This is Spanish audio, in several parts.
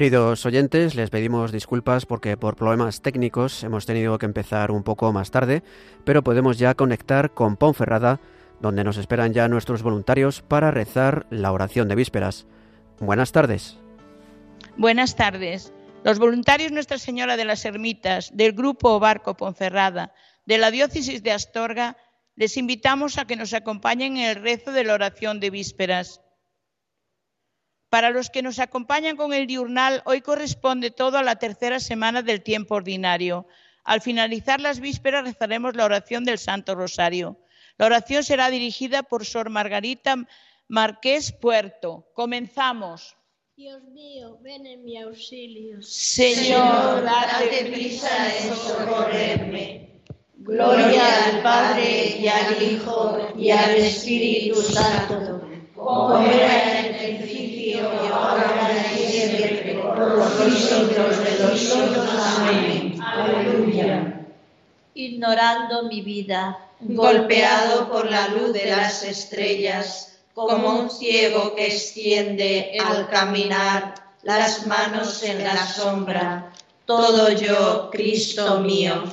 Queridos oyentes, les pedimos disculpas porque por problemas técnicos hemos tenido que empezar un poco más tarde, pero podemos ya conectar con Ponferrada, donde nos esperan ya nuestros voluntarios para rezar la oración de vísperas. Buenas tardes. Buenas tardes. Los voluntarios Nuestra Señora de las Ermitas, del Grupo Barco Ponferrada, de la Diócesis de Astorga, les invitamos a que nos acompañen en el rezo de la oración de vísperas. Para los que nos acompañan con el diurnal, hoy corresponde todo a la tercera semana del tiempo ordinario. Al finalizar las vísperas rezaremos la oración del Santo Rosario. La oración será dirigida por Sor Margarita Marqués Puerto. Comenzamos. Dios mío, ven en mi auxilio. Señor, date prisa en socorrerme. Gloria al Padre y al Hijo y al Espíritu Santo, como era de. Amén. Aleluya. Ignorando mi vida, golpeado por la luz de las estrellas, como un ciego que extiende al caminar las manos en la sombra, todo yo, Cristo mío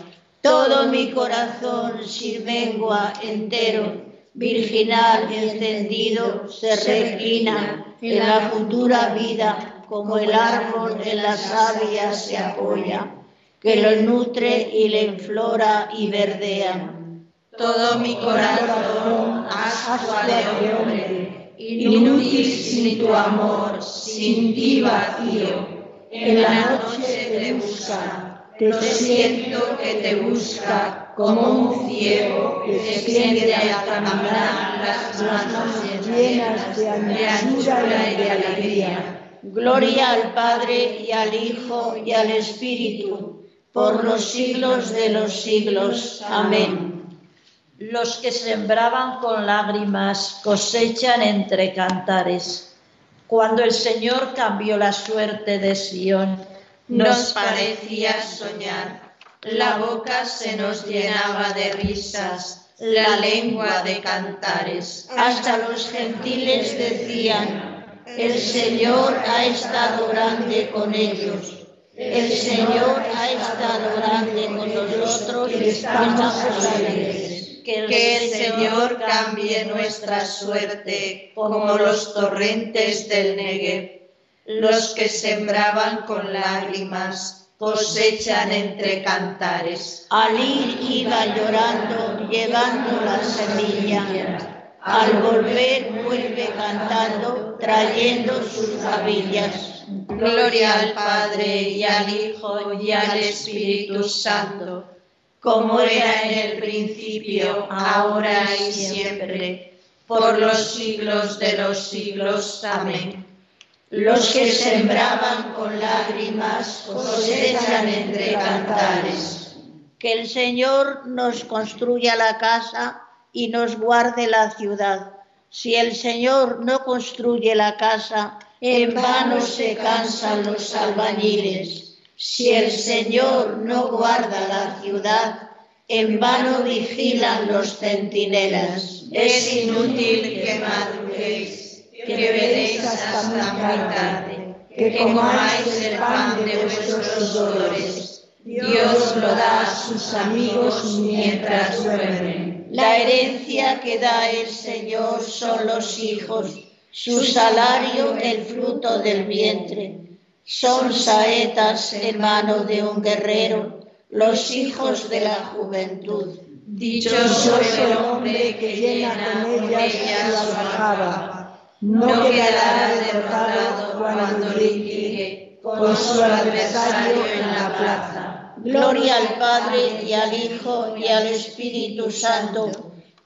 todo mi corazón sin mengua entero, virginal y encendido, se reclina en la futura vida como el árbol en la savia se apoya, que lo nutre y le enflora y verdea. Todo mi corazón ascua de hombre, inútil sin tu amor, sin ti vacío, en la noche te busca te siento que te busca como un ciego que siente al caminar las manos llenas de anchura y de alegría. Gloria al Padre y al Hijo y al Espíritu, por los siglos de los siglos. Amén. Los que sembraban con lágrimas cosechan entre cantares. Cuando el Señor cambió la suerte de Sión, nos parecía soñar. La boca se nos llenaba de risas, la lengua de cantares. Hasta los gentiles decían, el Señor ha estado grande con ellos. El Señor ha estado grande con nosotros y estamos alegres. Que el Señor cambie nuestra suerte como los torrentes del Negev los que sembraban con lágrimas cosechan entre cantares. Al ir iba llorando, llevando la semilla. Al volver vuelve cantando, trayendo sus gavillas. Gloria al Padre y al Hijo y al Espíritu Santo, como era en el principio, ahora y siempre, por los siglos de los siglos. Amén. Los que sembraban con lágrimas cosechan entre cantares. Que el Señor nos construya la casa y nos guarde la ciudad. Si el Señor no construye la casa, en vano se cansan los albañiles. Si el Señor no guarda la ciudad, en vano vigilan los centinelas. Es inútil que madruguéis que veréis hasta muy tarde, que comáis el pan de vuestros dolores. Dios lo da a sus amigos mientras duermen. La herencia que da el Señor son los hijos, su salario el fruto del vientre. Son saetas en mano de un guerrero, los hijos de la juventud. Dichoso el hombre que llena con ellas su aljaba no quedará derrotado cuando ligue con su adversario en la plaza. Gloria al Padre y al Hijo y al Espíritu Santo,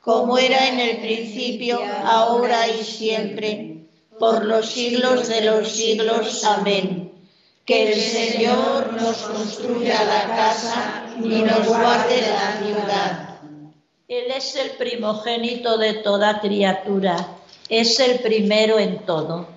como era en el principio, ahora y siempre, por los siglos de los siglos. Amén. Que el Señor nos construya la casa y nos guarde la ciudad. Él es el primogénito de toda criatura es el primero en todo.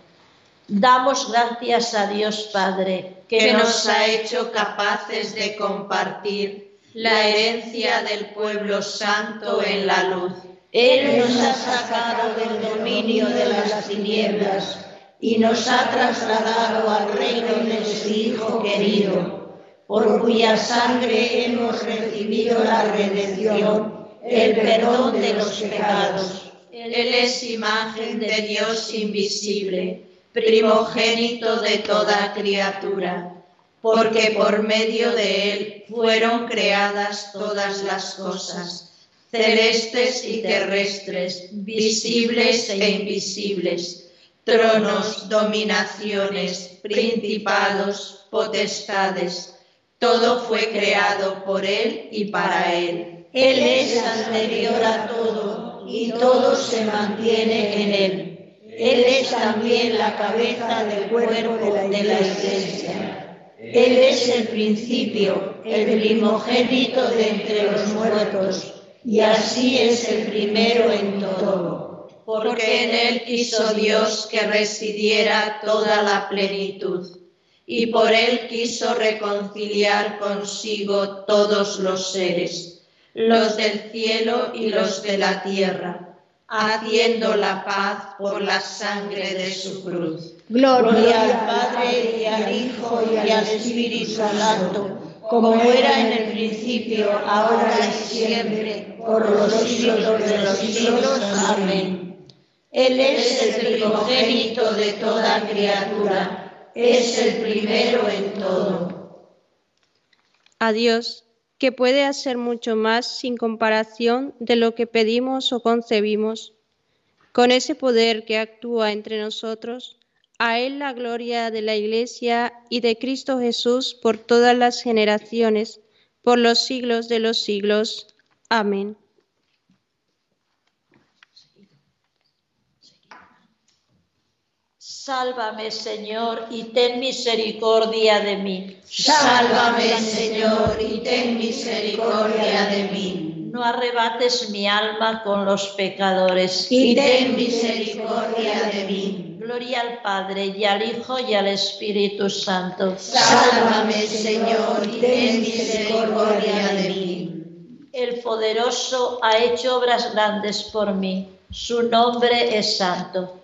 Damos gracias a Dios Padre, que nos ha hecho capaces de compartir la herencia del pueblo santo en la luz. Él nos ha sacado del dominio de las tinieblas y nos ha trasladado al reino de su Hijo querido, por cuya sangre hemos recibido la redención, el perdón de los pecados. Él es imagen de Dios invisible, primogénito de toda criatura, porque por medio de Él fueron creadas todas las cosas, celestes y terrestres, visibles e invisibles tronos, dominaciones, principados, potestades. Todo fue creado por Él y para Él. Él es anterior a todo y todo se mantiene en Él. Él es también la cabeza del cuerpo de la iglesia. Él es el principio, el primogénito de entre los muertos, y así es el primero en todo porque en él quiso Dios que residiera toda la plenitud, y por él quiso reconciliar consigo todos los seres, los del cielo y los de la tierra, haciendo la paz por la sangre de su cruz. Gloria al Padre y al Hijo y al Espíritu Santo, como era en el principio, ahora y siempre, por los siglos de los siglos. Amén. Él es el primogénito de toda criatura, es el primero en todo. A Dios, que puede hacer mucho más sin comparación de lo que pedimos o concebimos, con ese poder que actúa entre nosotros, a Él la gloria de la Iglesia y de Cristo Jesús por todas las generaciones, por los siglos de los siglos. Amén. Sálvame, Señor, y ten misericordia de mí. Sálvame, Señor, y ten misericordia de mí. No arrebates mi alma con los pecadores. Y ten misericordia de mí. Gloria al Padre, y al Hijo, y al Espíritu Santo. Sálvame, Señor, y ten misericordia de mí. El poderoso ha hecho obras grandes por mí. Su nombre es santo.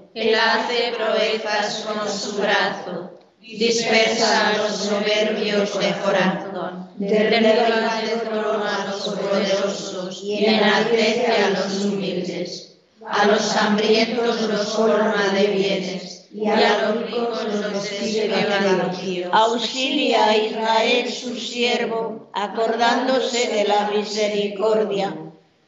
Él hace proezas con su brazo, dispersa a los soberbios de corazón, derriba de trono a los poderosos y enaltece a los humildes. A los hambrientos los colma de bienes y a los ricos los desvía vacíos. Auxilia a Israel su siervo, acordándose de la misericordia,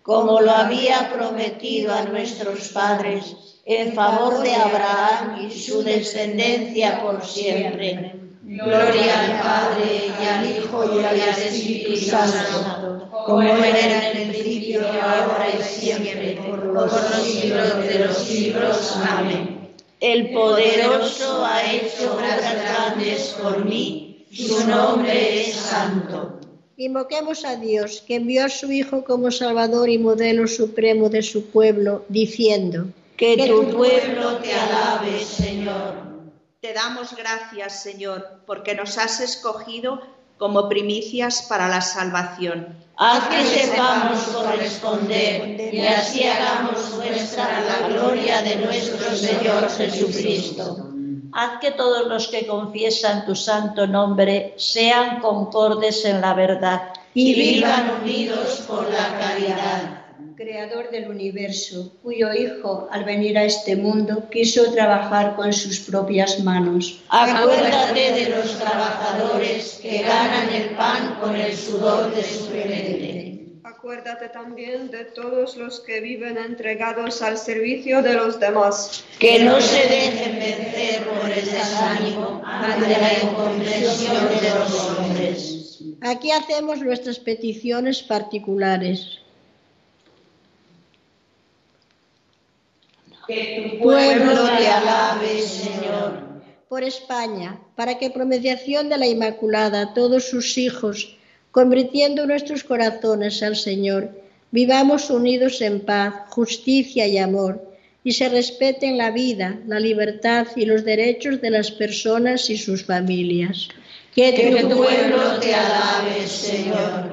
como lo había prometido a nuestros padres en favor de Abraham y su descendencia por siempre. Gloria al Padre y al Hijo y al Espíritu Santo, como era en el principio, ahora y siempre, por los siglos de los siglos. Amén. El poderoso ha hecho obras grandes por mí, su nombre es santo. Invoquemos a Dios, que envió a su Hijo como Salvador y modelo supremo de su pueblo, diciendo, que tu pueblo te alabe, Señor. Te damos gracias, Señor, porque nos has escogido como primicias para la salvación. Haz que sepamos corresponder y así hagamos nuestra la gloria de nuestro Señor Jesucristo. Haz que todos los que confiesan tu santo nombre sean concordes en la verdad y vivan unidos por la caridad creador del universo, cuyo Hijo, al venir a este mundo, quiso trabajar con sus propias manos. Acuérdate de los trabajadores que ganan el pan con el sudor de su frente. Acuérdate también de todos los que viven entregados al servicio de los demás. Que no se dejen vencer por el desánimo ante la incomprensión de los hombres. Aquí hacemos nuestras peticiones particulares Que tu pueblo te alabe, Señor. Por España, para que por mediación de la Inmaculada todos sus hijos, convirtiendo nuestros corazones al Señor, vivamos unidos en paz, justicia y amor, y se respeten la vida, la libertad y los derechos de las personas y sus familias. Que tu pueblo te alabe, Señor.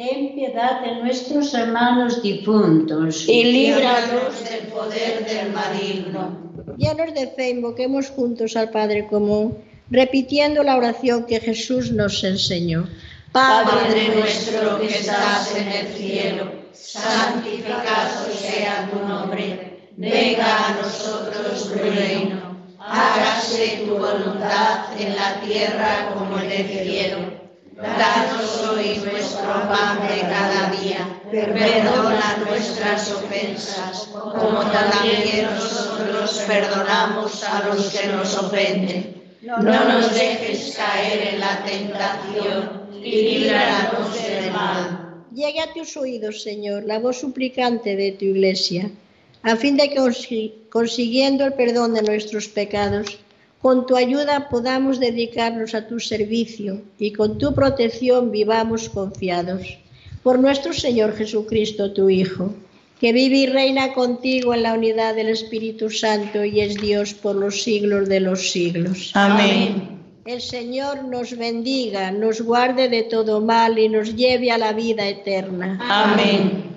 Ten piedad de nuestros hermanos difuntos y líbranos del poder del maligno. Llenos de fe, invoquemos juntos al Padre común, repitiendo la oración que Jesús nos enseñó. Padre nuestro que estás en el cielo, santificado sea tu nombre. Venga a nosotros tu reino. Hágase tu voluntad en la tierra como en el cielo. Danos hoy nuestro pan de cada día. Perdona nuestras ofensas, como también nosotros perdonamos a los que nos ofenden. No nos dejes caer en la tentación y líbranos del mal. Llegue a tus oídos, Señor, la voz suplicante de tu iglesia, a fin de que consiguiendo el perdón de nuestros pecados, con tu ayuda podamos dedicarnos a tu servicio y con tu protección vivamos confiados. Por nuestro Señor Jesucristo, tu Hijo, que vive y reina contigo en la unidad del Espíritu Santo y es Dios por los siglos de los siglos. Amén. El Señor nos bendiga, nos guarde de todo mal y nos lleve a la vida eterna. Amén.